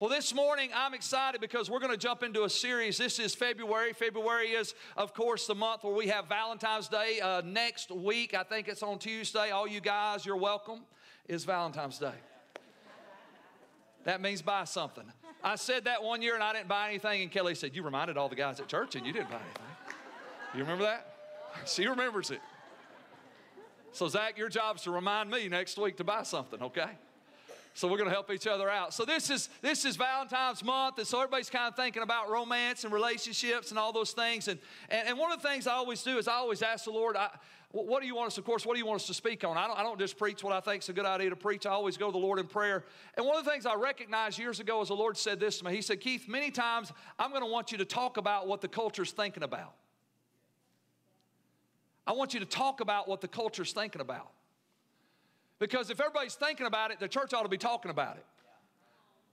Well, this morning I'm excited because we're going to jump into a series. This is February. February is, of course, the month where we have Valentine's Day. Uh, next week, I think it's on Tuesday. All you guys, you're welcome, is Valentine's Day. That means buy something. I said that one year and I didn't buy anything, and Kelly said, You reminded all the guys at church and you didn't buy anything. You remember that? She remembers it. So, Zach, your job is to remind me next week to buy something, okay? So we're going to help each other out. So this is this is Valentine's month, and so everybody's kind of thinking about romance and relationships and all those things. And and, and one of the things I always do is I always ask the Lord, I, what do you want us? Of course, what do you want us to speak on? I don't I don't just preach what I think is a good idea to preach. I always go to the Lord in prayer. And one of the things I recognized years ago is the Lord said this to me. He said, Keith, many times I'm going to want you to talk about what the culture's thinking about. I want you to talk about what the culture's thinking about. Because if everybody's thinking about it, the church ought to be talking about it.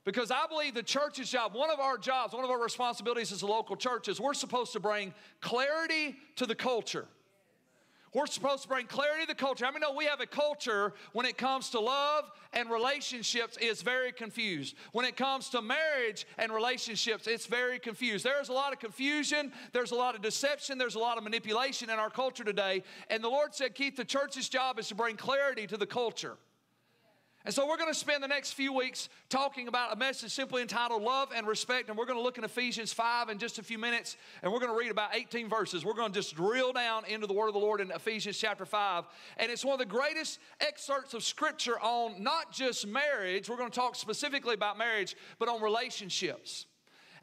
Because I believe the church's job, one of our jobs, one of our responsibilities as a local church is we're supposed to bring clarity to the culture. We're supposed to bring clarity to the culture. I mean, know we have a culture when it comes to love and relationships is very confused. When it comes to marriage and relationships, it's very confused. There's a lot of confusion, there's a lot of deception, there's a lot of manipulation in our culture today. And the Lord said, Keith, the church's job is to bring clarity to the culture. And so we're going to spend the next few weeks talking about a message simply entitled Love and Respect. And we're going to look in Ephesians 5 in just a few minutes. And we're going to read about 18 verses. We're going to just drill down into the Word of the Lord in Ephesians chapter 5. And it's one of the greatest excerpts of Scripture on not just marriage, we're going to talk specifically about marriage, but on relationships.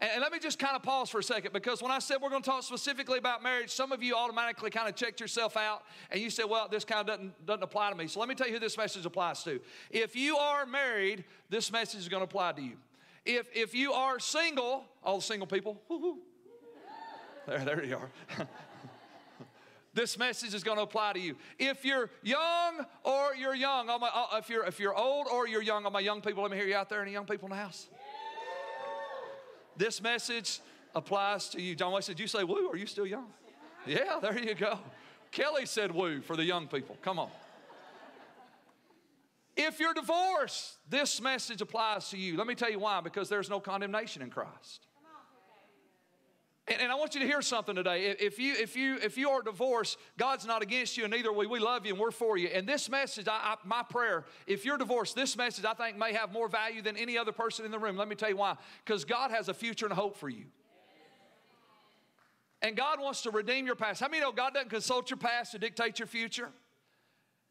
And, let me just kind of pause for a second because when I said we're going to talk specifically about marriage, some of you automatically kind of checked yourself out and you said, well, this kind of doesn't, doesn't apply to me. So let me tell you who this message applies to. If you are married, this message is going to apply to you. If, if you are single, all the single people, there, there you are. this message is going to apply to you. If you're young or you're young, if, you're, if you're old or you're young, all my young people, let me hear you out there. Any young people in the house? This message applies to you. John Wesley, did you say woo? Are you still young? Yeah, there you go. Kelly said woo for the young people. Come on. If you're divorced, this message applies to you. Let me tell you why because there's no condemnation in Christ. And, and, I want you to hear something today. If you, if, you, if you are divorced, God's not against you, and neither are we. We love you and we're for you. And this message, I, I, my prayer, if you're divorced, this message I think may have more value than any other person in the room. Let me tell you why. Because God has a future and hope for you. And God wants to redeem your past. How many know God doesn't consult your past to dictate your future?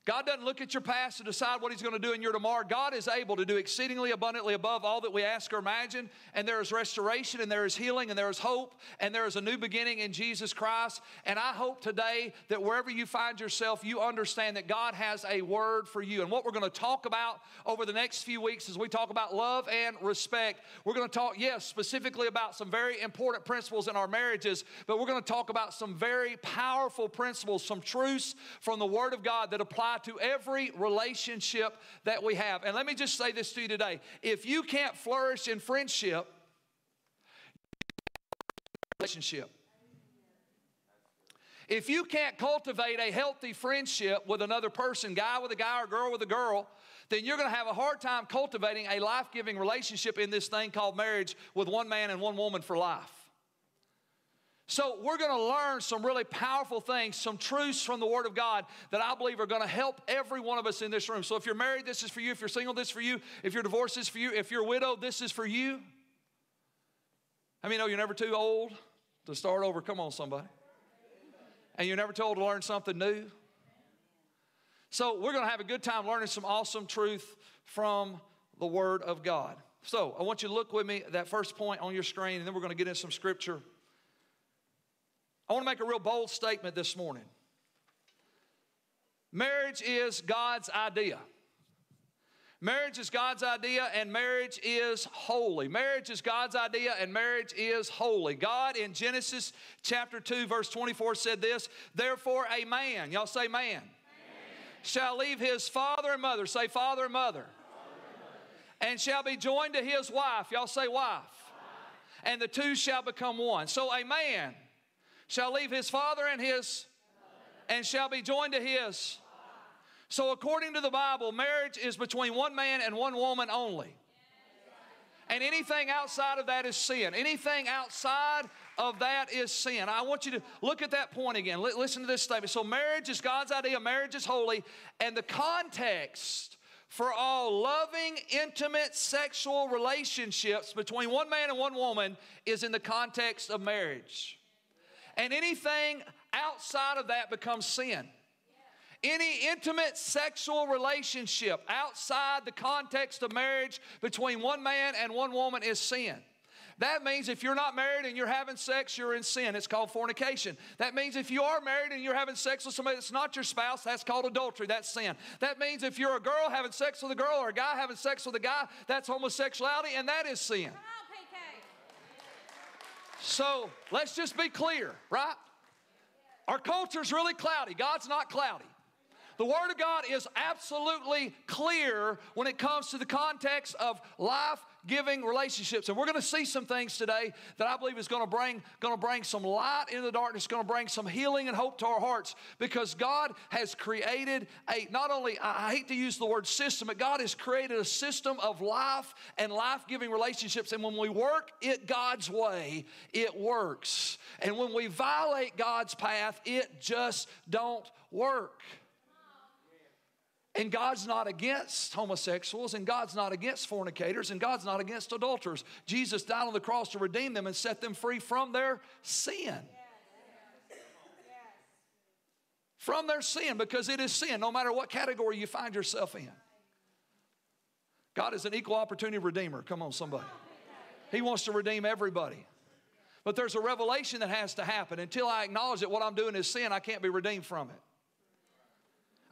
God doesn't look at your past to decide what He's going to do in your tomorrow. God is able to do exceedingly abundantly above all that we ask or imagine. And there is restoration, and there is healing, and there is hope, and there is a new beginning in Jesus Christ. And I hope today that wherever you find yourself, you understand that God has a word for you. And what we're going to talk about over the next few weeks as we talk about love and respect, we're going to talk, yes, specifically about some very important principles in our marriages, but we're going to talk about some very powerful principles, some truths from the Word of God that apply apply to every relationship that we have. And let me just say this to you today if you can't flourish in friendship, relationship. If you can't cultivate a healthy friendship with another person, guy with a guy or girl with a girl, then you're going to have a hard time cultivating a life giving relationship in this thing called marriage with one man and one woman for life. So, we're going to learn some really powerful things, some truths from the Word of God that I believe are going to help every one of us in this room. So, if you're married, this is for you. If you're single, this is for you. If you're divorced, this is for you. If you're a widow, this is for you. I mean, know you're never too old to start over? Come on, somebody. And you're never too old to learn something new. So, we're going to have a good time learning some awesome truth from the Word of God. So, I want you to look with me at that first point on your screen, and then we're going to get in some scripture. I want to make a real bold statement this morning. Marriage is God's idea. Marriage is God's idea, and marriage is holy. Marriage is God's idea, and marriage is holy. God in Genesis chapter 2, verse 24 said this Therefore, a man, y'all say man, man. shall leave his father and mother, say father and mother, father and, mother. and shall be joined to his wife, y'all say wife, wife, and the two shall become one. So, a man shall leave his father and his and shall be joined to his. So, according to the Bible, marriage is between one man and one woman only. And anything outside of that is sin. Anything outside of that is sin. I want you to look at that point again. listen to this statement. So, marriage is God's idea, marriage is holy, and the context for all loving, intimate sexual relationships between one man and one woman is in the context of marriage. And anything outside of that becomes sin. Any intimate sexual relationship outside the context of marriage between one man and one woman is sin. That means if you're not married and you're having sex, you're in sin. It's called fornication. That means if you are married and you're having sex with somebody that's not your spouse, that's called adultery. That's sin. That means if you're a girl having sex with a girl or a guy having sex with a guy, that's homosexuality and that is sin. So let's just be clear, right? Our culture's really cloudy. God's not cloudy. The Word of God is absolutely clear when it comes to the context of life giving relationships. And we're going to see some things today that I believe is going to bring, going to bring some light into the darkness, going to bring some healing and hope to our hearts because God has created a, not only, I hate to use the word system, but God has created a system of life and life giving relationships. And when we work it God's way, it works. And when we violate God's path, it just don't work. And God's not against homosexuals, and God's not against fornicators, and God's not against adulterers. Jesus died on the cross to redeem them and set them free from their sin. From their sin, because it is sin, no matter what category you find yourself in. God is an equal opportunity redeemer. Come on, somebody. He wants to redeem everybody. But there's a revelation that has to happen. Until I acknowledge that what I'm doing is sin, I can't be redeemed from it.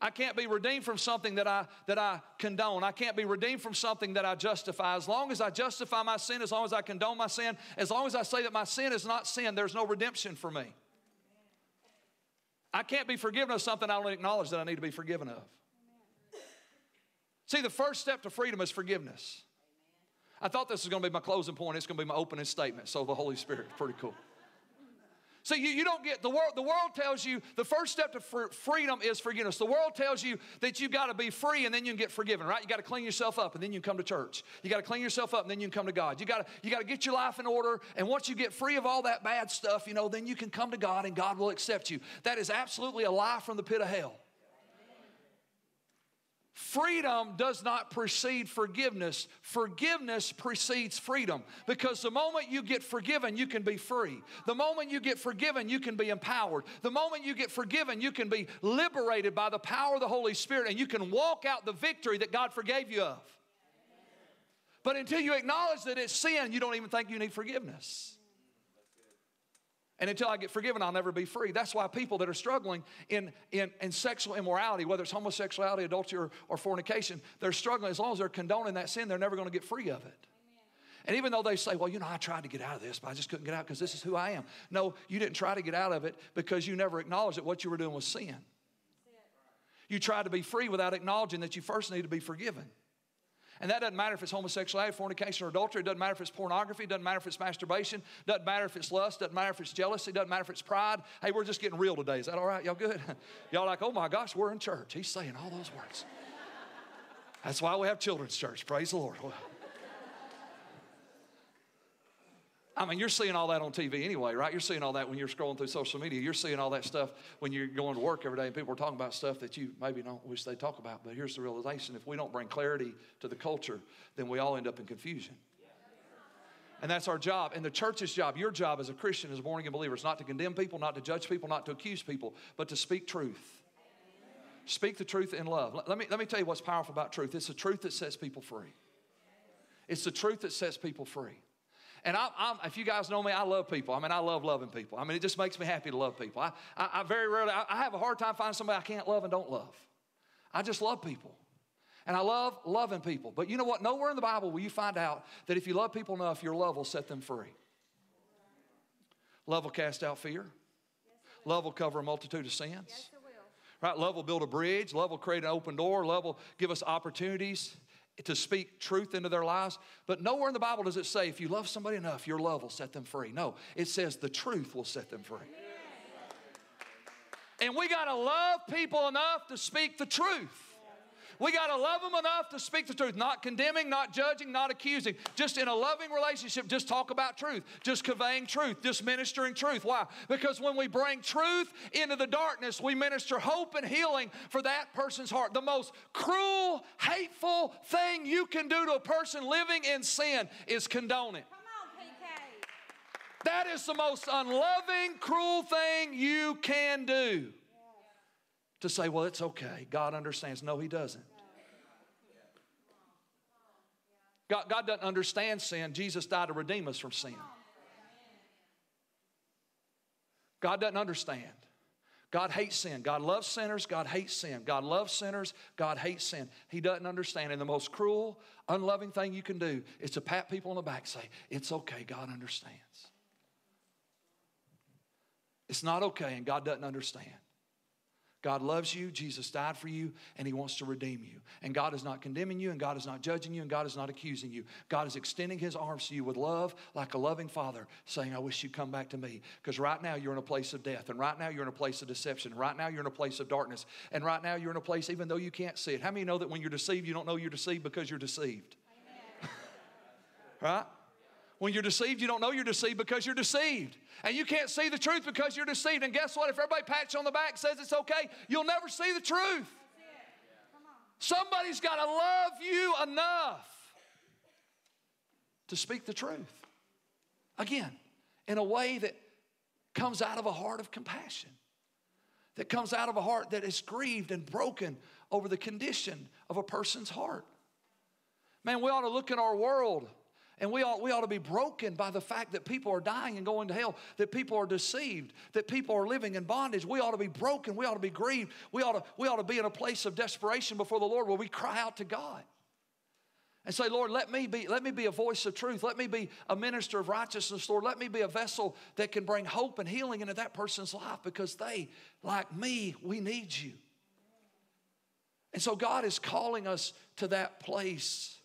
I can't be redeemed from something that I, that I condone. I can't be redeemed from something that I justify. As long as I justify my sin, as long as I condone my sin, as long as I say that my sin is not sin, there's no redemption for me. I can't be forgiven of something I don't acknowledge that I need to be forgiven of. See, the first step to freedom is forgiveness. I thought this was going to be my closing point. It's going to be my opening statement. So the Holy Spirit, pretty cool. So you, you don't get the world. The world tells you the first step to fr- freedom is forgiveness. The world tells you that you've got to be free and then you can get forgiven, right? You got to clean yourself up and then you come to church. You got to clean yourself up and then you can come to God. You got to you got to get your life in order. And once you get free of all that bad stuff, you know, then you can come to God and God will accept you. That is absolutely a lie from the pit of hell. Freedom does not precede forgiveness. Forgiveness precedes freedom because the moment you get forgiven, you can be free. The moment you get forgiven, you can be empowered. The moment you get forgiven, you can be liberated by the power of the Holy Spirit and you can walk out the victory that God forgave you of. But until you acknowledge that it's sin, you don't even think you need forgiveness. And until I get forgiven, I'll never be free. That's why people that are struggling in, in, in sexual immorality, whether it's homosexuality, adultery, or, or fornication, they're struggling. As long as they're condoning that sin, they're never going to get free of it. And even though they say, well, you know, I tried to get out of this, but I just couldn't get out because this is who I am. No, you didn't try to get out of it because you never acknowledged that what you were doing was sin. You tried to be free without acknowledging that you first need to be forgiven. And that doesn't matter if it's homosexuality, fornication, or adultery. It doesn't matter if it's pornography. It doesn't matter if it's masturbation. It doesn't matter if it's lust. It doesn't matter if it's jealousy. It doesn't matter if it's pride. Hey, we're just getting real today. Is that all right? Y'all good? Y'all like, oh my gosh, we're in church. He's saying all those words. That's why we have children's church. Praise the Lord. I mean, you're seeing all that on TV anyway, right? You're seeing all that when you're scrolling through social media. You're seeing all that stuff when you're going to work every day and people are talking about stuff that you maybe don't wish they talk about. But here's the realization if we don't bring clarity to the culture, then we all end up in confusion. And that's our job. And the church's job, your job as a Christian, as a born again believer, is not to condemn people, not to judge people, not to accuse people, but to speak truth. Speak the truth in love. Let me, let me tell you what's powerful about truth it's the truth that sets people free. It's the truth that sets people free. And I, I'm, if you guys know me, I love people. I mean, I love loving people. I mean, it just makes me happy to love people. I, I, I very rarely, I, I have a hard time finding somebody I can't love and don't love. I just love people. And I love loving people. But you know what? Nowhere in the Bible will you find out that if you love people enough, your love will set them free. Love will cast out fear. Love will cover a multitude of sins. Yes, right? Love will build a bridge. Love will create an open door. Love will give us opportunities to speak truth into their lives. But nowhere in the Bible does it say if you love somebody enough, your love will set them free. No, it says the truth will set them free. And we got to love people enough to speak the truth. We got to love them enough to speak the truth, not condemning, not judging, not accusing. Just in a loving relationship, just talk about truth, just conveying truth, just ministering truth. Why? Because when we bring truth into the darkness, we minister hope and healing for that person's heart. The most cruel, hateful thing you can do to a person living in sin is condone it. That is the most unloving, cruel thing you can do. To say, well, it's okay. God understands. No, He doesn't. God, God doesn't understand sin. Jesus died to redeem us from sin. God doesn't understand. God hates sin. God loves sinners. God hates sin. God loves sinners. God hates sin. He doesn't understand. And the most cruel, unloving thing you can do is to pat people on the back say, It's okay. God understands. It's not okay, and God doesn't understand. God loves you, Jesus died for you, and He wants to redeem you. And God is not condemning you, and God is not judging you, and God is not accusing you. God is extending His arms to you with love, like a loving Father, saying, I wish you'd come back to me. Because right now you're in a place of death, and right now you're in a place of deception, right now you're in a place of darkness, and right now you're in a place even though you can't see it. How many know that when you're deceived, you don't know you're deceived because you're deceived? right? When you're deceived, you don't know you're deceived because you're deceived. And you can't see the truth because you're deceived. And guess what? If everybody pats you on the back says it's okay, you'll never see the truth. Somebody's got to love you enough to speak the truth. Again, in a way that comes out of a heart of compassion, that comes out of a heart that is grieved and broken over the condition of a person's heart. Man, we ought to look in our world and we ought, we ought to be broken by the fact that people are dying and going to hell, that people are deceived, that people are living in bondage. We ought to be broken. We ought to be grieved. We ought to, we ought to be in a place of desperation before the Lord where we cry out to God and say, Lord, let me be, let me be a voice of truth. Let me be a minister of righteousness, Lord. Let me be a vessel that can bring hope and healing into that person's life because they, like me, we need you. And so God is calling us to that place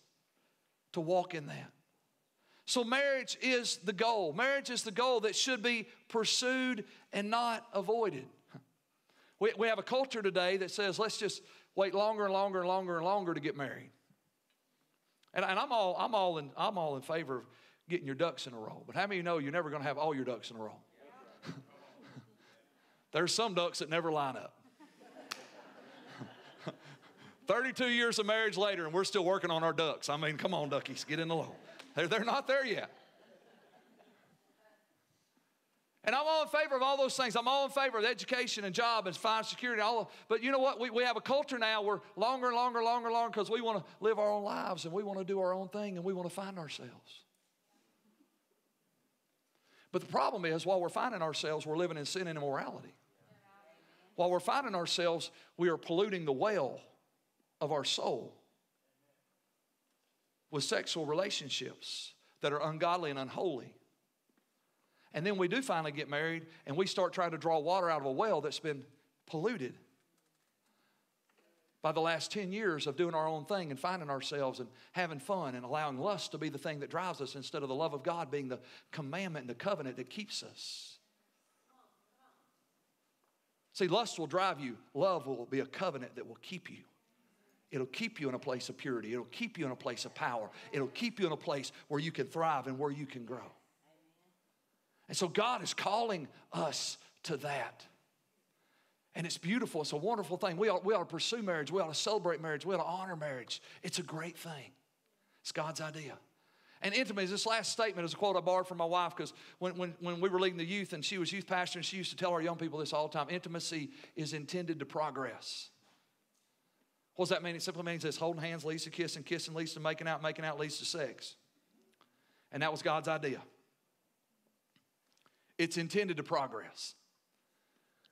to walk in that. So, marriage is the goal. Marriage is the goal that should be pursued and not avoided. We, we have a culture today that says, let's just wait longer and longer and longer and longer to get married. And, and I'm, all, I'm, all in, I'm all in favor of getting your ducks in a row. But how many of you know you're never going to have all your ducks in a row? There's some ducks that never line up. 32 years of marriage later, and we're still working on our ducks. I mean, come on, duckies, get in the row. They're, they're not there yet. And I'm all in favor of all those things. I'm all in favor of education and job and financial security. All of, but you know what? We, we have a culture now where longer and longer, longer, longer because we want to live our own lives and we want to do our own thing and we want to find ourselves. But the problem is, while we're finding ourselves, we're living in sin and immorality. While we're finding ourselves, we are polluting the well of our soul with sexual relationships that are ungodly and unholy. And then we do finally get married and we start trying to draw water out of a well that's been polluted by the last 10 years of doing our own thing and finding ourselves and having fun and allowing lust to be the thing that drives us instead of the love of God being the commandment and the covenant that keeps us. See, lust will drive you, love will be a covenant that will keep you. It'll keep you in a place of purity. It'll keep you in a place of power. It'll keep you in a place where you can thrive and where you can grow. And so God is calling us to that. And it's beautiful. It's a wonderful thing. We ought, we ought to pursue marriage. We ought to celebrate marriage. We ought to honor marriage. It's a great thing. It's God's idea. And intimacy, this last statement is a quote I borrowed from my wife because when, when, when we were leading the youth and she was youth pastor and she used to tell our young people this all the time intimacy is intended to progress. What does that mean? It simply means this holding hands to kissing, kissing to making out, making out to sex. And that was God's idea. It's intended to progress.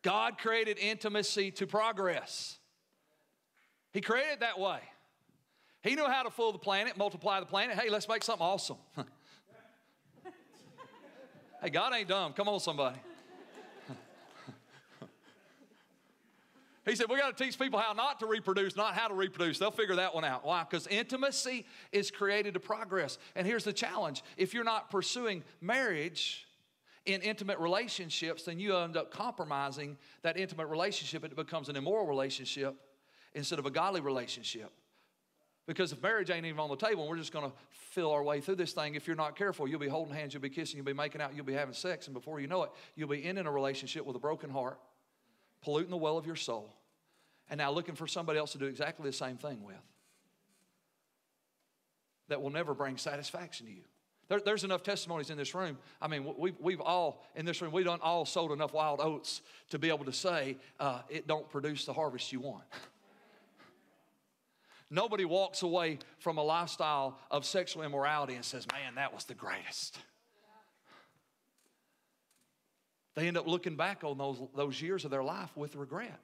God created intimacy to progress. He created it that way. He knew how to fool the planet, multiply the planet. Hey, let's make something awesome. hey, God ain't dumb. Come on, somebody. He said, We got to teach people how not to reproduce, not how to reproduce. They'll figure that one out. Why? Because intimacy is created to progress. And here's the challenge if you're not pursuing marriage, in intimate relationships, then you end up compromising that intimate relationship. It becomes an immoral relationship. instead of a godly relationship. Because if marriage ain't even on the table, and we're just going to feel our way through this thing. If you're not careful, you'll be holding hands, you'll be kissing, you'll be making out, you'll be having sex, and before you know it, you'll be ending a relationship with a broken heart, polluting the well of your soul, and now looking for somebody else to do exactly the same thing with. That will never bring satisfaction to you. There, there's enough testimonies in this room. I mean, we've, we've all, in this room, we don't all sold enough wild oats to be able to say uh, it don't produce the harvest you want. Nobody walks away from a lifestyle of sexual immorality and says, man, that was the greatest. They end up looking back on those, those years of their life with regret.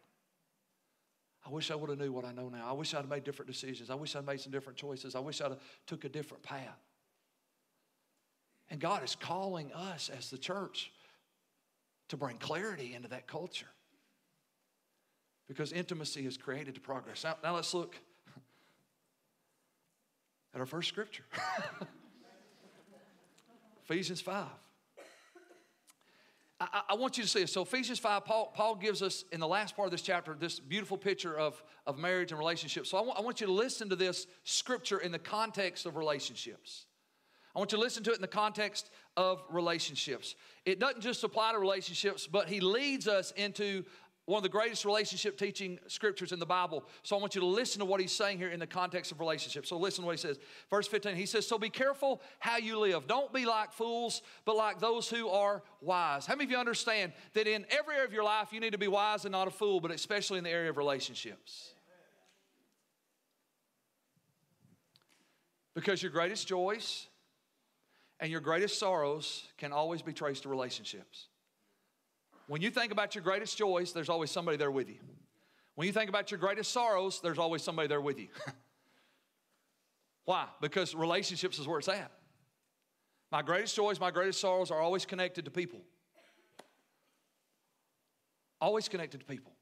I wish I would have knew what I know now. I wish I'd made different decisions. I wish I'd made some different choices. I wish I'd took a different path. And God is calling us as the church to bring clarity into that culture. Because intimacy is created to progress. Now, now let's look at our first scripture Ephesians 5. I, I, want you to see this. So, Ephesians 5, Paul, Paul gives us in the last part of this chapter this beautiful picture of, of marriage and relationships. So, I want, I want you to listen to this scripture in the context of relationships. I want you to listen to it in the context of relationships. It doesn't just apply to relationships, but he leads us into one of the greatest relationship teaching scriptures in the Bible. So I want you to listen to what he's saying here in the context of relationships. So listen to what he says. Verse 15, he says, So be careful how you live. Don't be like fools, but like those who are wise. How many of you understand that in every area of your life you need to be wise and not a fool, but especially in the area of relationships? Because your greatest joys and your greatest sorrows can always be traced to relationships. When you think about your greatest joys, there's always somebody there with you. When you think about your greatest sorrows, there's always somebody there with you. Why? Because relationships is where it's at. My greatest joys, my greatest sorrows are always connected to people. Always connected to people.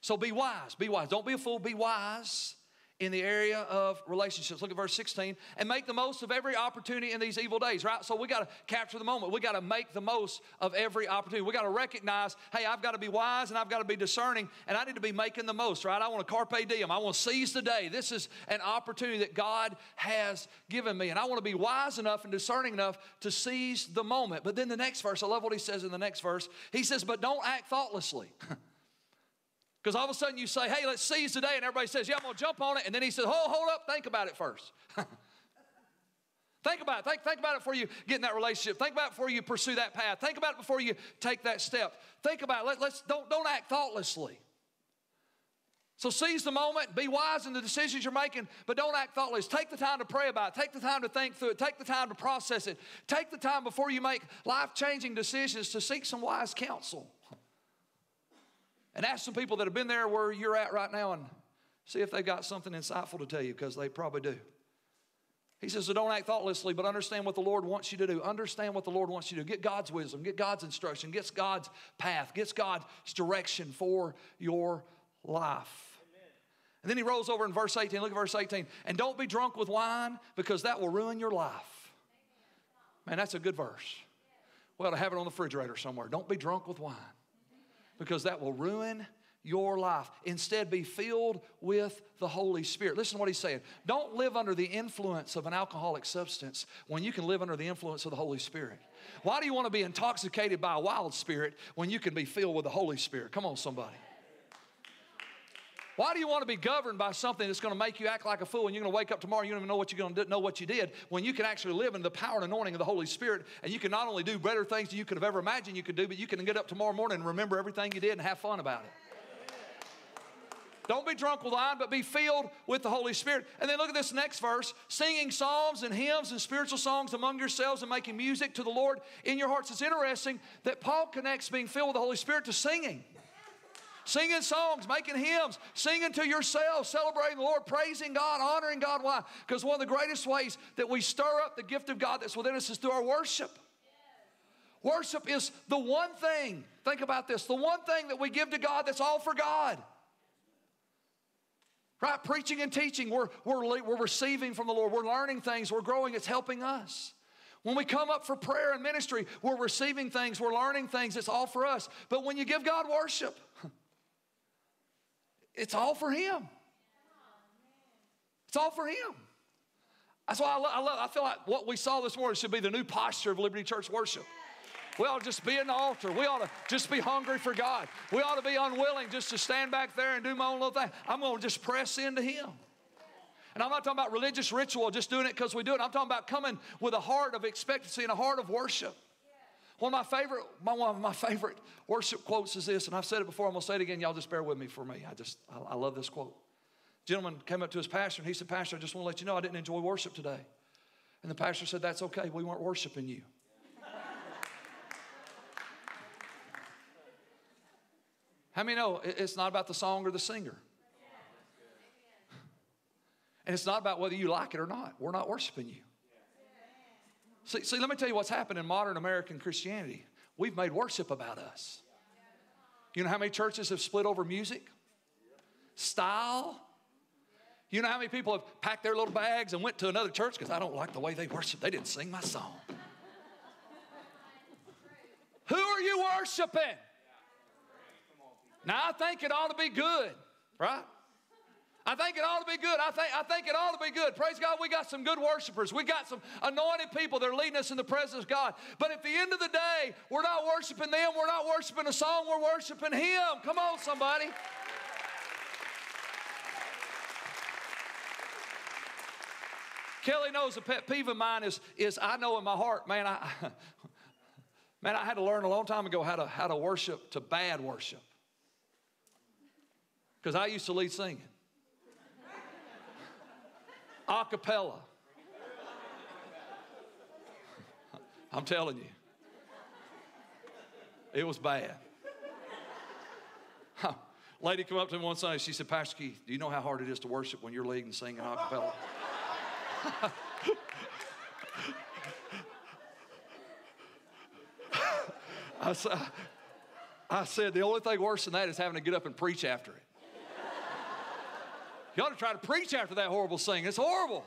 So be wise. Be wise. Don't be a fool. Be wise in the area of relationships. Look at verse 16 and make the most of every opportunity in these evil days, right? So we got to capture the moment. We got to make the most of every opportunity. We got to recognize, hey, I've got to be wise and I've got to be discerning and I need to be making the most, right? I want to carpe diem. I want to seize the day. This is an opportunity that God has given me and I want to be wise enough and discerning enough to seize the moment. But then the next verse, I love what he says in the next verse. He says, but don't act thoughtlessly. Because all of a sudden you say, hey, let's seize today, and everybody says, yeah, I'm going to jump on it. And then he says, hold, hold up, think about it first. think about it. Think, think about it before you get in that relationship. Think about it before you pursue that path. Think about it before you take that step. Think about it. Let, let's, don't, don't act thoughtlessly. So seize the moment, be wise in the decisions you're making, but don't act thoughtless. Take the time to pray about it. Take the time to think through it. Take the time to process it. Take the time before you make life changing decisions to seek some wise counsel. And ask some people that have been there where you're at right now and see if they've got something insightful to tell you, because they probably do. He says, so don't act thoughtlessly, but understand what the Lord wants you to do. Understand what the Lord wants you to do. Get God's wisdom, get God's instruction, get God's path, get God's direction for your life. And then he rolls over in verse 18. Look at verse 18. And don't be drunk with wine because that will ruin your life. Man, that's a good verse. Well, to have it on the refrigerator somewhere. Don't be drunk with wine because that will ruin your life. Instead, be filled with the Holy Spirit. Listen to what he's saying. Don't live under the influence of an alcoholic substance when you can live under the influence of the Holy Spirit. Why do you want to be intoxicated by a wild spirit when you can be filled with the Holy Spirit? Come on, somebody. Why do you want to be governed by something that's going to make you act like a fool and you're going to wake up tomorrow and you don't even know what you're going to do, know what you did when you can actually live in the power and anointing of the Holy Spirit and you can not only do better things than you could have ever imagined you could do, but you can get up tomorrow morning and remember everything you did and have fun about it. Don't be drunk with wine, but be filled with the Holy Spirit. And then look at this next verse singing psalms and hymns and spiritual songs among yourselves and making music to the Lord in your hearts. It's interesting that Paul connects being filled with the Holy Spirit to singing singing songs, making hymns, singing to yourself, celebrating the Lord, praising God, honoring God. Why? Because one of the greatest ways that we stir up the gift of God that's within us is through our worship. Worship is the one thing, think about this, the one thing that we give to God that's all for God. Right? Preaching and teaching, we're, we're, we're receiving from the Lord. We're learning things, we're growing, it's helping us. When we come up for prayer and ministry, we're receiving things, we're learning things, it's all for us. But when you give God worship, it's all for Him. It's all for Him. That's why I, love, I, love, I feel like what we saw this morning should be the new posture of Liberty Church worship. We ought to just be the altar. We ought to just be hungry for God. We ought to be unwilling just to stand back there and do my own little thing. I'm going to just press into Him. And I'm not talking about religious ritual, just doing it because we do it. I'm talking about coming with a heart of expectancy and a heart of worship. One of my favorite, my, one of my favorite worship quotes is this, and I've said it before. I'm gonna say it again. Y'all just bear with me for me. I just, I, I love this quote. Gentleman came up to his pastor and he said, Pastor, I just want to let you know I didn't enjoy worship today. And the pastor said, That's okay. We weren't worshiping you. How many know it's not about the song or the singer? And it's not about whether you like it or not. We're not worshiping you. See, see, let me tell you what's happened in modern American Christianity. We've made worship about us. You know how many churches have split over music? Style? You know how many people have packed their little bags and went to another church because I don't like the way they worship. They didn't sing my song. Who are you worshiping? Now, I think it ought to be good, right? I think it ought to be good. I think, I think it ought to be good. Praise God, we got some good worshipers. We got some anointed people that are leading us in the presence of God. But at the end of the day, we're not worshiping them. We're not worshiping a song. We're worshiping Him. Come on, somebody. Kelly knows a pet peeve of mine is, is I know in my heart, man, I, man, I had to learn a long time ago how to, how to worship to bad worship. Because I used to lead singing a cappella. I'm telling you, it was bad. Lady come up to me one Sunday. She said, Pastor Keith, do you know how hard it is to worship when you're leading, singing a cappella? I, I said, the only thing worse than that is having to get up and preach after it. You ought to try to preach after that horrible singing. It's horrible.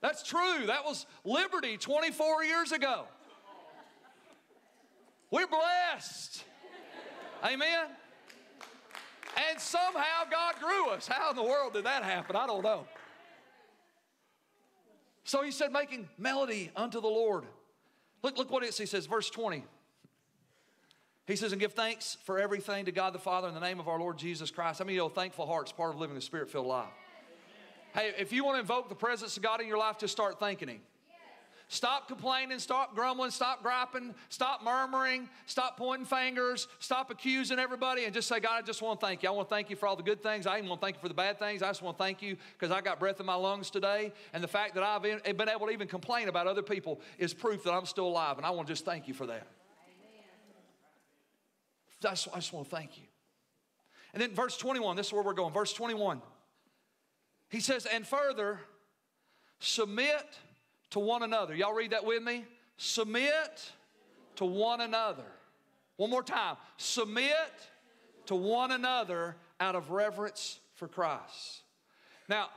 That's true. That was liberty 24 years ago. We're blessed. Amen. And somehow God grew us. How in the world did that happen? I don't know. So he said, making melody unto the Lord. Look, look what it says. He says, verse 20. He says, and give thanks for everything to God the Father in the name of our Lord Jesus Christ. I mean, you know, thankful heart's part of living a spirit filled life. Hey, if you want to invoke the presence of God in your life, just start thanking Him. Stop complaining, stop grumbling, stop griping, stop murmuring, stop pointing fingers, stop accusing everybody, and just say, God, I just want to thank you. I want to thank you for all the good things. I even want to thank you for the bad things. I just want to thank you because I got breath in my lungs today. And the fact that I've been able to even complain about other people is proof that I'm still alive. And I want to just thank you for that. I just, I just want to thank you. And then verse 21, this is where we're going. Verse 21. He says, and further, submit to one another. Y'all read that with me? Submit to one another. One more time. Submit to one another out of reverence for Christ. Now,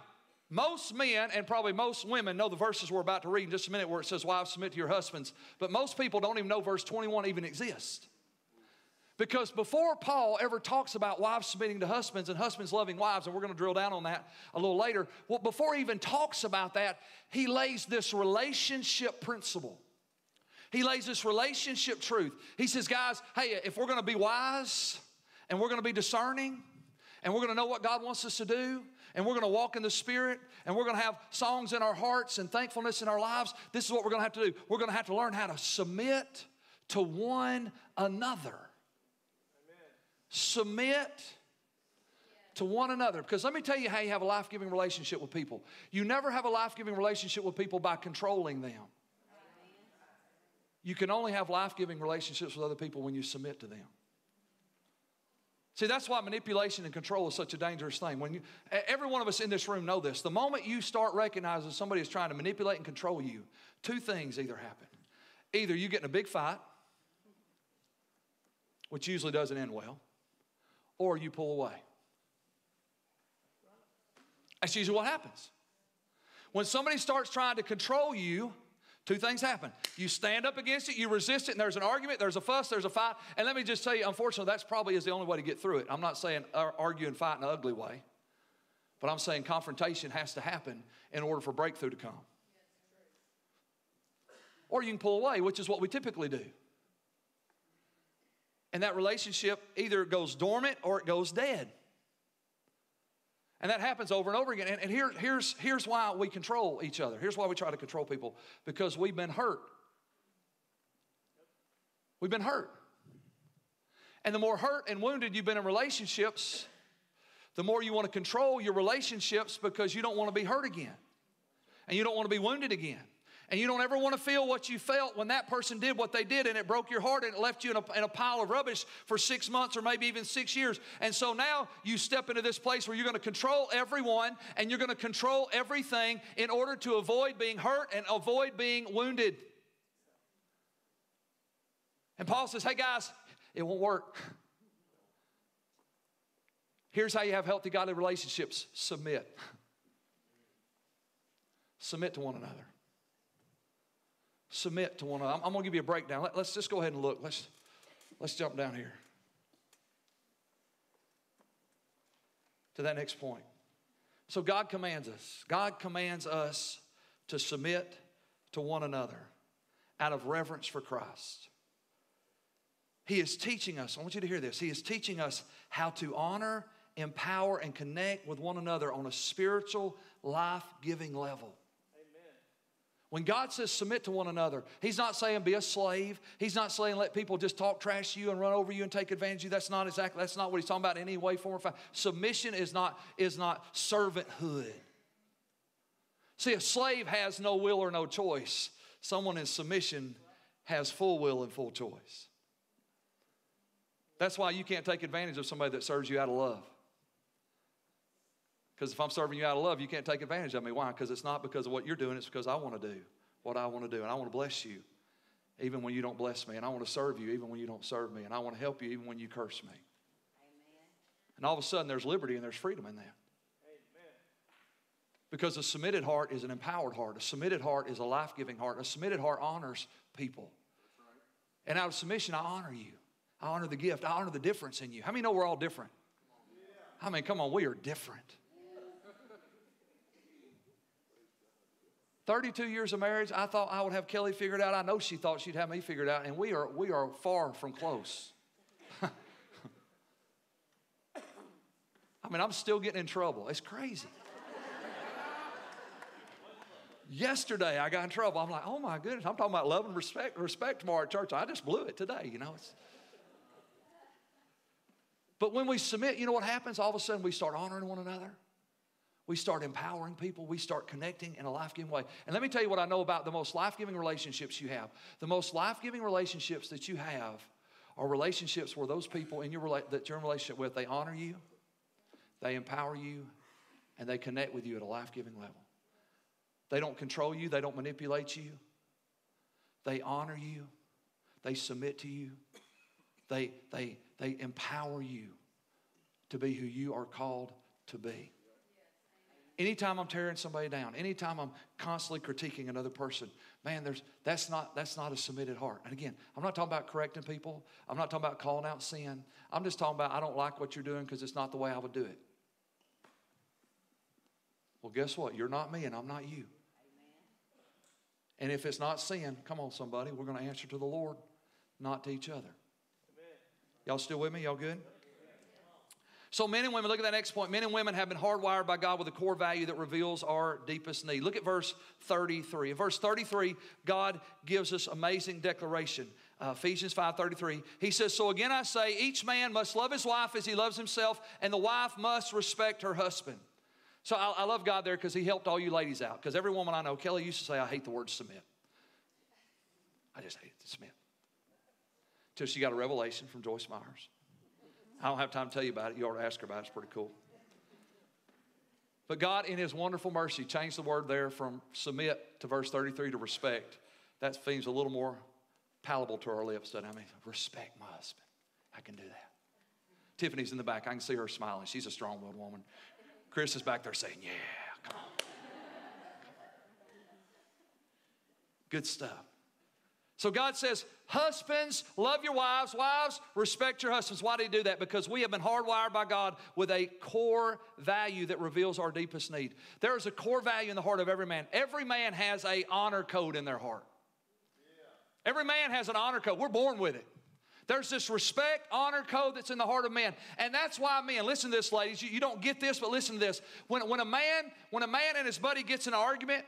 most men and probably most women know the verses we're about to read in just a minute where it says, Wives, submit to your husbands. But most people don't even know verse 21 even exists. Because before Paul ever talks about wives submitting to husbands and husbands loving wives, and we're going to drill down on that a little later, well, before he even talks about that, he lays this relationship principle. He lays this relationship truth. He says, guys, hey, if we're going to be wise and we're going to be discerning and we're going to know what God wants us to do and we're going to walk in the Spirit and we're going to have songs in our hearts and thankfulness in our lives, this is what we're going to have to do. We're going to have to learn how to submit to one another submit to one another. Because let me tell you how you have a life giving relationship with people. You never have a life giving relationship with people by controlling them. You can only have life giving relationships with other people when you submit to them. See, that's why manipulation and control is such a dangerous thing. When you, every one of us in this room know this. The moment you start recognizing somebody is trying to manipulate and control you, two things either happen. Either you get in a big fight, which usually doesn't end well, or you pull away. That's usually what happens. When somebody starts trying to control you, two things happen. You stand up against it, you resist it, and there's an argument, there's a fuss, there's a fight. And let me just tell you, unfortunately, that's probably is the only way to get through it. I'm not saying argue and fight in an ugly way. But I'm saying confrontation has to happen in order for breakthrough to come. Or you can pull away, which is what we typically do. And that relationship either goes dormant or it goes dead. And that happens over and over again. And, and here, here's, here's why we control each other. Here's why we try to control people because we've been hurt. We've been hurt. And the more hurt and wounded you've been in relationships, the more you want to control your relationships because you don't want to be hurt again. And you don't want to be wounded again. And you don't ever want to feel what you felt when that person did what they did and it broke your heart and it left you in a, in a pile of rubbish for six months or maybe even six years. And so now you step into this place where you're going to control everyone and you're going to control everything in order to avoid being hurt and avoid being wounded. And Paul says, hey guys, it won't work. Here's how you have healthy, godly relationships submit. Submit to one another. Submit to one another. I'm, I'm going to give you a breakdown. Let, let's just go ahead and look. Let's, let's jump down here to that next point. So, God commands us. God commands us to submit to one another out of reverence for Christ. He is teaching us, I want you to hear this. He is teaching us how to honor, empower, and connect with one another on a spiritual, life giving level. When God says submit to one another, He's not saying be a slave. He's not saying let people just talk trash you and run over you and take advantage of you. That's not exactly, that's not what He's talking about in any way, form, or fashion. Submission is not, is not servanthood. See, a slave has no will or no choice. Someone in submission has full will and full choice. That's why you can't take advantage of somebody that serves you out of love. Because if I'm serving you out of love, you can't take advantage of me. Why? Because it's not because of what you're doing, it's because I want to do what I want to do. And I want to bless you even when you don't bless me. And I want to serve you even when you don't serve me. And I want to help you even when you curse me. Amen. And all of a sudden, there's liberty and there's freedom in that. Amen. Because a submitted heart is an empowered heart. A submitted heart is a life giving heart. A submitted heart honors people. Right. And out of submission, I honor you. I honor the gift. I honor the difference in you. How many know we're all different? I mean, come on, we are different. 32 years of marriage, I thought I would have Kelly figured out. I know she thought she'd have me figured out, and we are, we are far from close. I mean, I'm still getting in trouble. It's crazy. Yesterday, I got in trouble. I'm like, oh my goodness, I'm talking about love and respect, respect tomorrow at church. I just blew it today, you know. It's, but when we submit, you know what happens? All of a sudden, we start honoring one another. We start empowering people. We start connecting in a life giving way. And let me tell you what I know about the most life giving relationships you have. The most life giving relationships that you have are relationships where those people in your that you're in relationship with, they honor you, they empower you, and they connect with you at a life giving level. They don't control you, they don't manipulate you, they honor you, they submit to you, they, they, they empower you to be who you are called to be. Anytime I'm tearing somebody down, anytime I'm constantly critiquing another person, man, there's, that's, not, that's not a submitted heart. And again, I'm not talking about correcting people. I'm not talking about calling out sin. I'm just talking about I don't like what you're doing because it's not the way I would do it. Well, guess what? You're not me and I'm not you. And if it's not sin, come on, somebody, we're going to answer to the Lord, not to each other. Amen. Y'all still with me? Y'all good? So, men and women, look at that next point. Men and women have been hardwired by God with a core value that reveals our deepest need. Look at verse 33. In verse 33, God gives us amazing declaration. Uh, Ephesians 5:33. He says, "So again I say, each man must love his wife as he loves himself, and the wife must respect her husband." So I, I love God there because He helped all you ladies out. Because every woman I know, Kelly used to say, "I hate the word submit." I just hate to submit. Till she got a revelation from Joyce Myers. I don't have time to tell you about it. You ought to ask her about it. It's pretty cool. But God, in His wonderful mercy, changed the word there from submit to verse 33 to respect. That seems a little more palatable to our lips, doesn't it? I mean, respect my husband. I can do that. Tiffany's in the back. I can see her smiling. She's a strong willed woman. Chris is back there saying, Yeah, come on. Good stuff. So God says, Husbands, love your wives. Wives, respect your husbands. Why do you do that? Because we have been hardwired by God with a core value that reveals our deepest need. There is a core value in the heart of every man. Every man has a honor code in their heart. Every man has an honor code. We're born with it. There's this respect, honor code that's in the heart of man. And that's why men, listen to this, ladies. You, you don't get this, but listen to this. When, when a man, when a man and his buddy gets in an argument,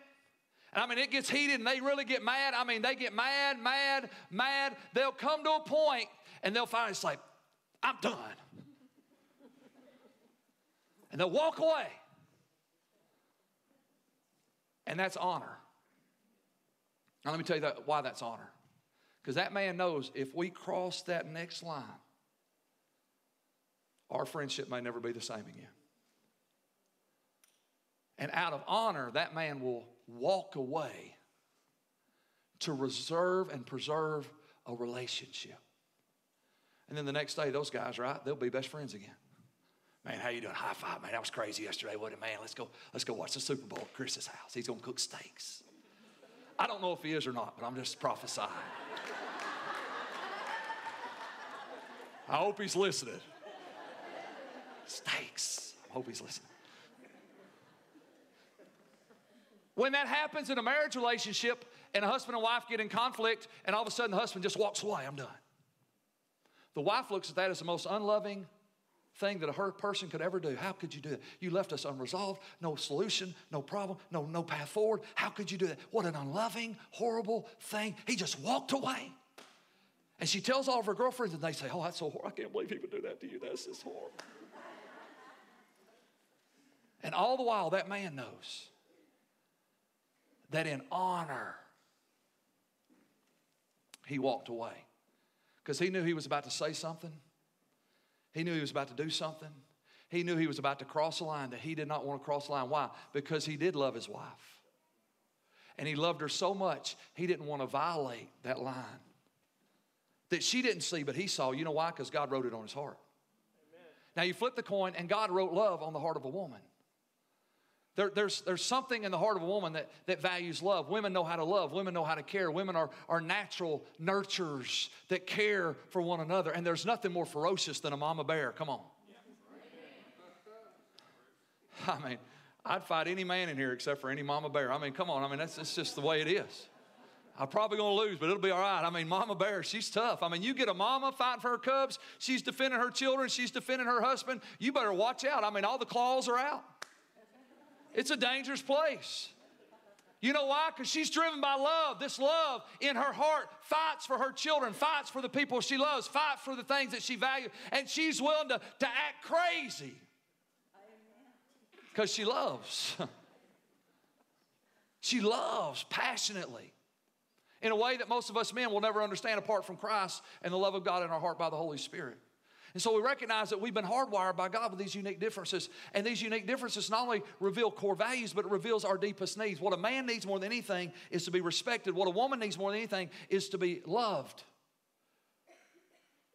and I mean, it gets heated and they really get mad. I mean, they get mad, mad, mad. They'll come to a point and they'll finally say, I'm done. and they'll walk away. And that's honor. Now, let me tell you that, why that's honor. Because that man knows if we cross that next line, our friendship may never be the same again. And out of honor, that man will walk away to reserve and preserve a relationship. And then the next day, those guys, right, they'll be best friends again. Man, how you doing? High five, man. That was crazy yesterday, wasn't it, man? Let's go, let's go watch the Super Bowl at Chris's house. He's gonna cook steaks. I don't know if he is or not, but I'm just prophesying. I hope he's listening. Steaks. I hope he's listening. When that happens in a marriage relationship and a husband and wife get in conflict, and all of a sudden the husband just walks away, I'm done. The wife looks at that as the most unloving thing that a hurt person could ever do. How could you do that? You left us unresolved, no solution, no problem, no, no path forward. How could you do that? What an unloving, horrible thing. He just walked away. And she tells all of her girlfriends, and they say, Oh, that's so horrible. I can't believe he would do that to you. That's just horrible. and all the while, that man knows that in honor, he walked away because he knew he was about to say something. He knew he was about to do something. He knew he was about to cross a line that he did not want to cross a line. Why? Because he did love his wife. And he loved her so much, he didn't want to violate that line that she didn't see, but he saw. You know why? Because God wrote it on his heart. Amen. Now you flip the coin, and God wrote love on the heart of a woman. There, there's, there's something in the heart of a woman that, that values love. Women know how to love. Women know how to care. Women are, are natural nurturers that care for one another. And there's nothing more ferocious than a mama bear. Come on. I mean, I'd fight any man in here except for any mama bear. I mean, come on. I mean, that's, that's just the way it is. I'm probably going to lose, but it'll be all right. I mean, Mama Bear, she's tough. I mean, you get a mama fighting for her cubs, she's defending her children, she's defending her husband. You better watch out. I mean, all the claws are out. It's a dangerous place. You know why? Because she's driven by love. This love in her heart fights for her children, fights for the people she loves, fights for the things that she values, and she's willing to, to act crazy because she loves. she loves passionately in a way that most of us men will never understand apart from Christ and the love of God in our heart by the Holy Spirit. And so we recognize that we've been hardwired by God with these unique differences. And these unique differences not only reveal core values, but it reveals our deepest needs. What a man needs more than anything is to be respected. What a woman needs more than anything is to be loved.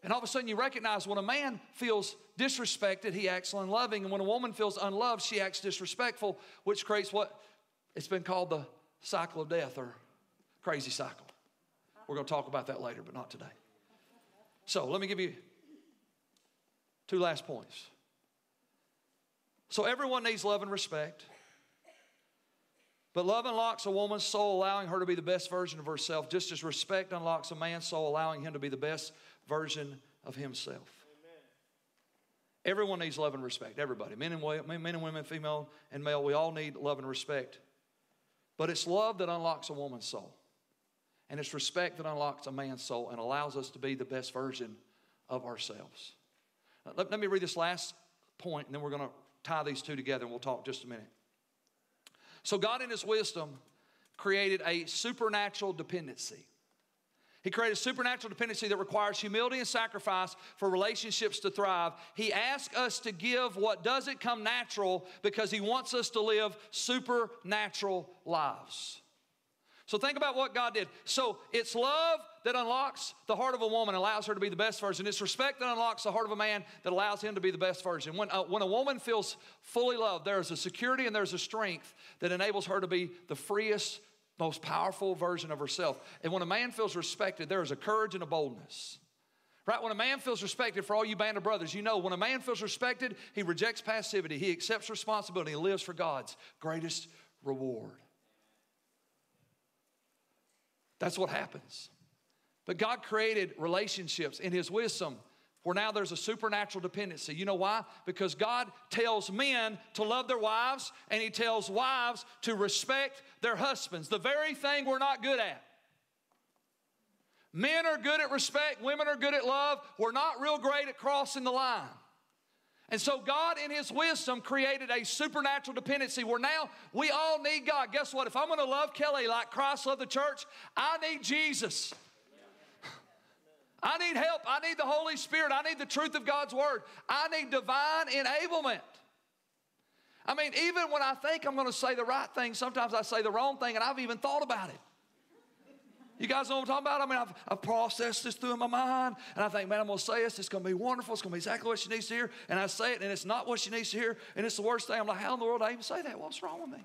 And all of a sudden, you recognize when a man feels disrespected, he acts unloving. And when a woman feels unloved, she acts disrespectful, which creates what it's been called the cycle of death or crazy cycle. We're going to talk about that later, but not today. So let me give you two last points. So everyone needs love and respect. But love unlocks a woman's soul, allowing her to be the best version of herself, just as respect unlocks a man's soul, allowing him to be the best version of himself. Amen. Everyone needs love and respect. Everybody, men and, men and women, female and male, we all need love and respect. But it's love that unlocks a woman's soul. And it's respect that unlocks a man's soul and allows us to be the best version of ourselves. Uh, let, let me read this last point, and then we're going to tie these two together, and we'll talk just a minute. So, God, in His wisdom, created a supernatural dependency. He created a supernatural dependency that requires humility and sacrifice for relationships to thrive. He asks us to give what doesn't come natural because He wants us to live supernatural lives. So think about what God did. So it's love that unlocks the heart of a woman, allows her to be the best version. It's respect that unlocks the heart of a man that allows him to be the best version. When, uh, when a woman feels fully loved, there is a security and there's a strength that enables her to be the freest most powerful version of herself. And when a man feels respected, there is a courage and a boldness. Right? When a man feels respected, for all you band of brothers, you know, when a man feels respected, he rejects passivity, he accepts responsibility, and lives for God's greatest reward. That's what happens. But God created relationships in His wisdom where now there's a supernatural dependency. You know why? Because God tells men to love their wives and He tells wives to respect their husbands, the very thing we're not good at. Men are good at respect, women are good at love. We're not real great at crossing the line. And so, God, in His wisdom, created a supernatural dependency where now we all need God. Guess what? If I'm gonna love Kelly like Christ loved the church, I need Jesus. I need help. I need the Holy Spirit. I need the truth of God's Word. I need divine enablement. I mean, even when I think I'm going to say the right thing, sometimes I say the wrong thing, and I've even thought about it. You guys know what I'm talking about? I mean, I've, I've processed this through in my mind, and I think, man, I'm going to say this. It's going to be wonderful. It's going to be exactly what she needs to hear. And I say it, and it's not what she needs to hear, and it's the worst thing. I'm like, how in the world did I even say that? What's wrong with me?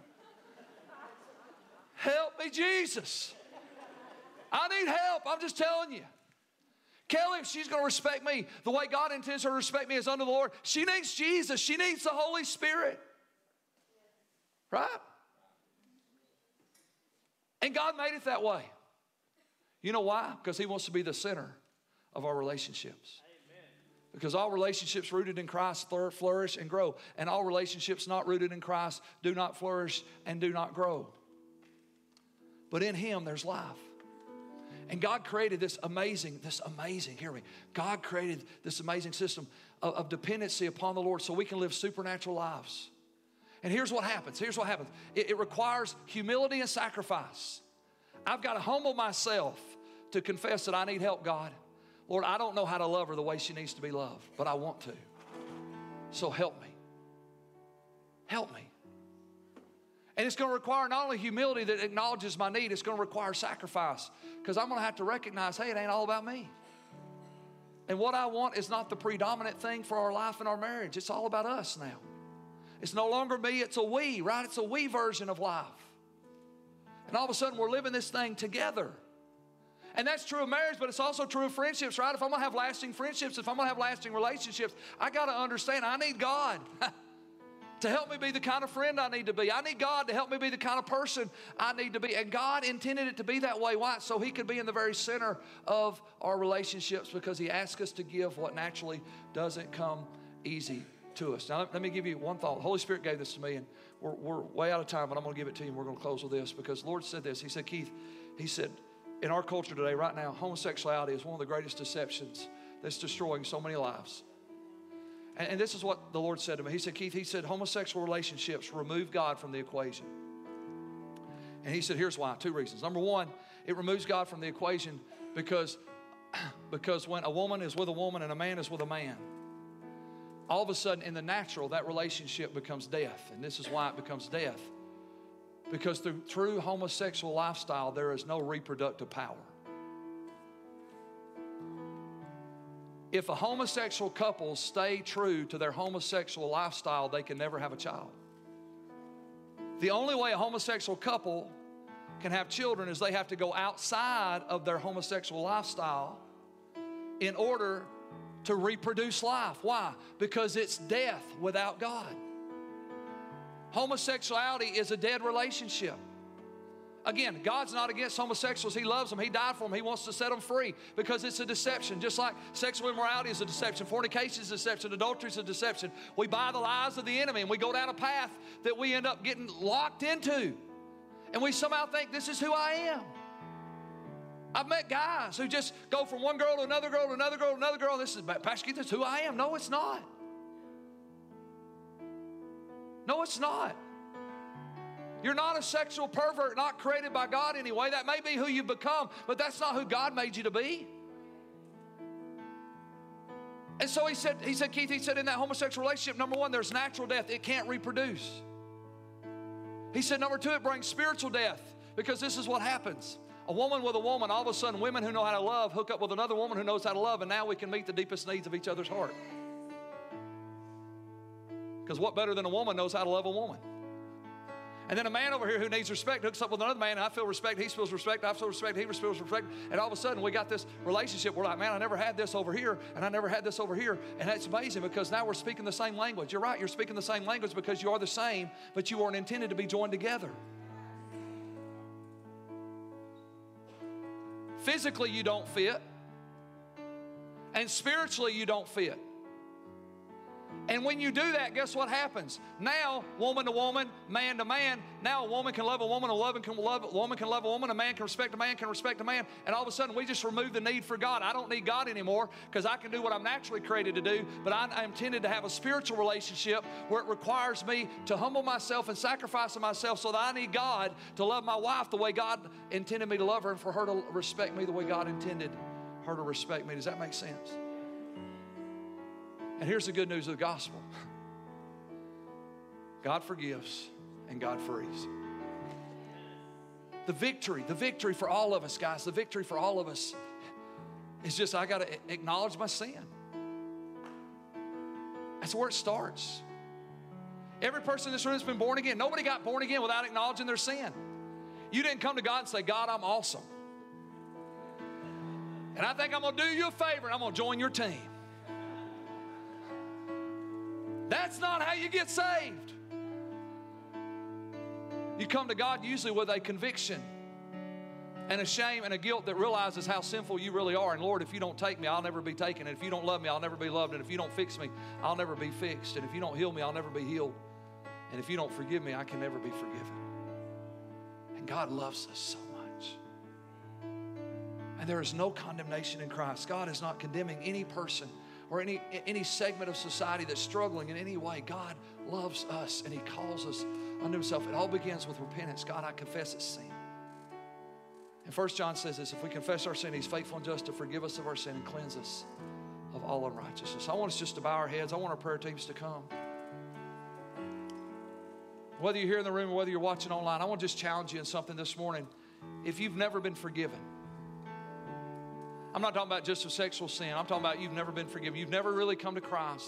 help me, Jesus. I need help. I'm just telling you. Kelly, if she's going to respect me the way God intends her to respect me as under the Lord, she needs Jesus. She needs the Holy Spirit. Right? And God made it that way. You know why? Because He wants to be the center of our relationships. Because all relationships rooted in Christ flourish and grow, and all relationships not rooted in Christ do not flourish and do not grow. But in Him, there's life. And God created this amazing, this amazing, hear me. God created this amazing system of, of, dependency upon the Lord so we can live supernatural lives. And here's what happens here's what happens it, it requires humility and sacrifice. I've got to humble myself to confess that I need help, God. Lord, I don't know how to love her the way she needs to be loved, but I want to. So help me. Help me. And it's going to require not only humility that acknowledges my need, it's going to require sacrifice because I'm going to have to recognize hey, it ain't all about me. And what I want is not the predominant thing for our life and our marriage. It's all about us now. It's no longer me, it's a we, right? It's a we version of life. And all of a sudden, we're living this thing together. And that's true of marriage, but it's also true of friendships, right? If I'm gonna have lasting friendships, if I'm gonna have lasting relationships, I gotta understand I need God. to help me be the kind of friend I need to be. I need God to help me be the kind of person I need to be. And God intended it to be that way. Why? So He could be in the very center of our relationships because He asked us to give what naturally doesn't come easy to us. Now, let me give you one thought. The Holy Spirit gave this to me, and we're, we're way out of time, but I'm going to give it to you, and we're going to close with this because Lord said this. He said, Keith, He said, in our culture today, right now, homosexuality is one of the greatest deceptions that's destroying so many lives. And, and, this is what the Lord said to me. He said, Keith, he said, homosexual relationships remove God from the equation. And he said, here's why two reasons. Number one, it removes God from the equation because, because when a woman is with a woman and a man is with a man, all of a sudden in the natural, that relationship becomes death. And this is why it becomes death. Because through true homosexual lifestyle, there is no reproductive power. if a homosexual couple stay true to their homosexual lifestyle, they can never have a child. The only way a homosexual couple can have children is they have to go outside of their homosexual lifestyle in order to reproduce life. Why? Because it's death without God. Homosexuality is a dead relationship. Again, God's not against homosexuals. He loves them. He died for them. He wants to set them free because it's a deception. Just like sexual immorality is a deception, fornication is a deception, adultery is a deception. We buy the lies of the enemy and we go down a path that we end up getting locked into. And we somehow think this is who I am. I've met guys who just go from one girl to another girl to another girl to another girl. This is Pastor Keith, this is who I am. No, it's not. No, it's not. You're not a sexual pervert, not created by God anyway. That may be who you've become, but that's not who God made you to be. And so he said, he said, Keith, he said, in that homosexual relationship, number one, there's natural death. It can't reproduce. He said, number two, it brings spiritual death because this is what happens. A woman with a woman, all of a sudden, women who know how to love hook up with another woman who knows how to love, and now we can meet the deepest needs of each other's heart. Because what better than a woman knows how to love a woman? And then a man over here who needs respect hooks up with another man, I feel respect, he feels respect, I feel respect, he feels respect. And all of a sudden, we got this relationship. We're like, man, I never had this over here, and I never had this over here. And that's amazing because now we're speaking the same language. You're right, you're speaking the same language because you are the same, but you weren't intended to be joined together. Physically, you don't fit, and spiritually, you don't fit. And when you do that, guess what happens? Now, woman to woman, man to man, now a woman can love a woman, a woman can love a woman can love a woman, a man can respect a man, can respect a man, and all of a sudden we just remove the need for God. I don't need God anymore because I can do what I'm naturally created to do, but I, am intended to have a spiritual relationship where it requires me to humble myself and sacrifice myself so that I need God to love my wife the way God intended me to love her and for her to respect me the way God intended her to respect me. Does that make sense? And here's the good news of the gospel God forgives and God frees. The victory, the victory for all of us, guys, the victory for all of us is just I got to acknowledge my sin. That's where it starts. Every person in this room has been born again. Nobody got born again without acknowledging their sin. You didn't come to God and say, God, I'm awesome. And I think I'm going to do you a favor and I'm going to join your team. That's not how you get saved. You come to God usually with a conviction and a shame and a guilt that realizes how sinful you really are. And Lord, if you don't take me, I'll never be taken. And if you don't love me, I'll never be loved. And if you don't fix me, I'll never be fixed. And if you don't heal me, I'll never be healed. And if you don't forgive me, I can never be forgiven. And God loves us so much. And there is no condemnation in Christ. God is not condemning any person or any, any segment of society that's struggling in any way. God loves us and He calls us unto Himself. It all begins with repentance. God, I confess it's sin. And First John says this if we confess our sin, He's faithful and just to forgive us of our sin and cleanse us of all unrighteousness. I want us just to bow our heads. I want our prayer teams to come. Whether you're here in the room or whether you're watching online, I want to just challenge you in something this morning. If you've never been forgiven, I'm not talking about just a sexual sin. I'm talking about you've never been forgiven. You've never really come to Christ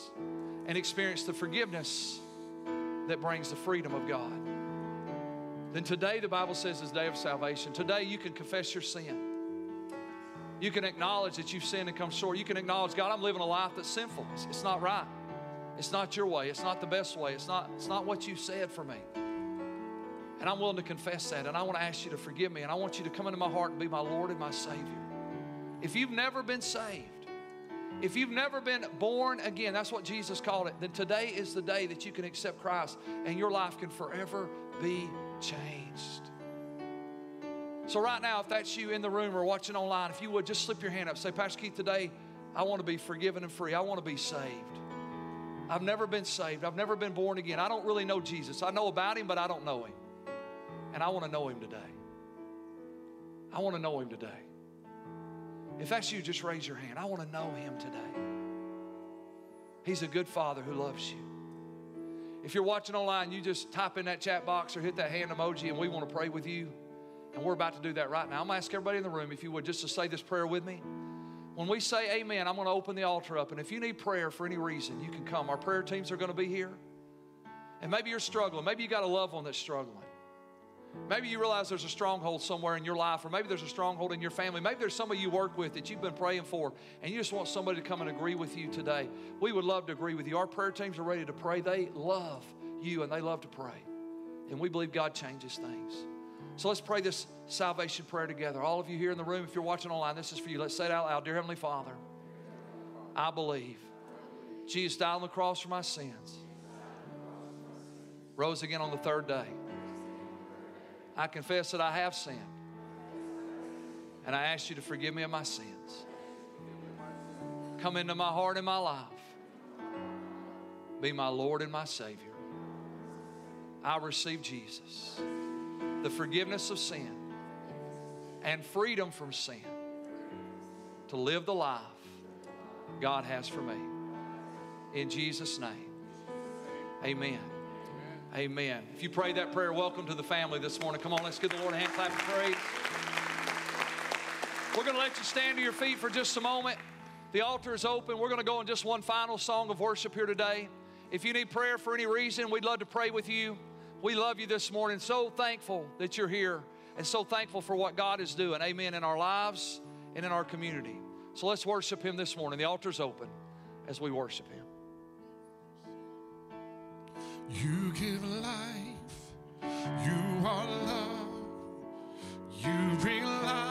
and experienced the forgiveness that brings the freedom of God. Then today, the Bible says, is day of salvation. Today, you can confess your sin. You can acknowledge that you've sinned and come short. You can acknowledge, God, I'm living a life that's sinful. It's, it's not right. It's not your way. It's not the best way. It's not, it's not what you said for me. And I'm willing to confess that. And I want to ask you to forgive me. And I want you to come into my heart and be my Lord and my Savior. If you've never been saved, if you've never been born again, that's what Jesus called it, then today is the day that you can accept Christ and your life can forever be changed. So, right now, if that's you in the room or watching online, if you would just slip your hand up, say, Pastor Keith, today I want to be forgiven and free. I want to be saved. I've never been saved. I've never been born again. I don't really know Jesus. I know about him, but I don't know him. And I want to know him today. I want to know him today. If that's you, just raise your hand. I want to know him today. He's a good father who loves you. If you're watching online, you just type in that chat box or hit that hand emoji, and we want to pray with you. And we're about to do that right now. I'm going to ask everybody in the room, if you would, just to say this prayer with me. When we say amen, I'm going to open the altar up. And if you need prayer for any reason, you can come. Our prayer teams are going to be here. And maybe you're struggling. Maybe you got a loved one that's struggling. Maybe you realize there's a stronghold somewhere in your life, or maybe there's a stronghold in your family. Maybe there's somebody you work with that you've been praying for, and you just want somebody to come and agree with you today. We would love to agree with you. Our prayer teams are ready to pray. They love you and they love to pray. And we believe God changes things. So let's pray this salvation prayer together. All of you here in the room, if you're watching online, this is for you. Let's say it out loud. Dear Heavenly Father, I believe Jesus died on the cross for my sins, rose again on the third day. I confess that I have sinned. And I ask you to forgive me of my sins. Come into my heart and my life. Be my Lord and my Savior. I receive Jesus, the forgiveness of sin, and freedom from sin to live the life God has for me. In Jesus' name, amen. Amen. If you prayed that prayer, welcome to the family this morning. Come on, let's give the Lord a hand clap of praise. We're going to let you stand to your feet for just a moment. The altar is open. We're going to go in just one final song of worship here today. If you need prayer for any reason, we'd love to pray with you. We love you this morning. So thankful that you're here and so thankful for what God is doing. Amen. In our lives and in our community. So let's worship Him this morning. The altar's open as we worship Him. You give life, you are love, you bring light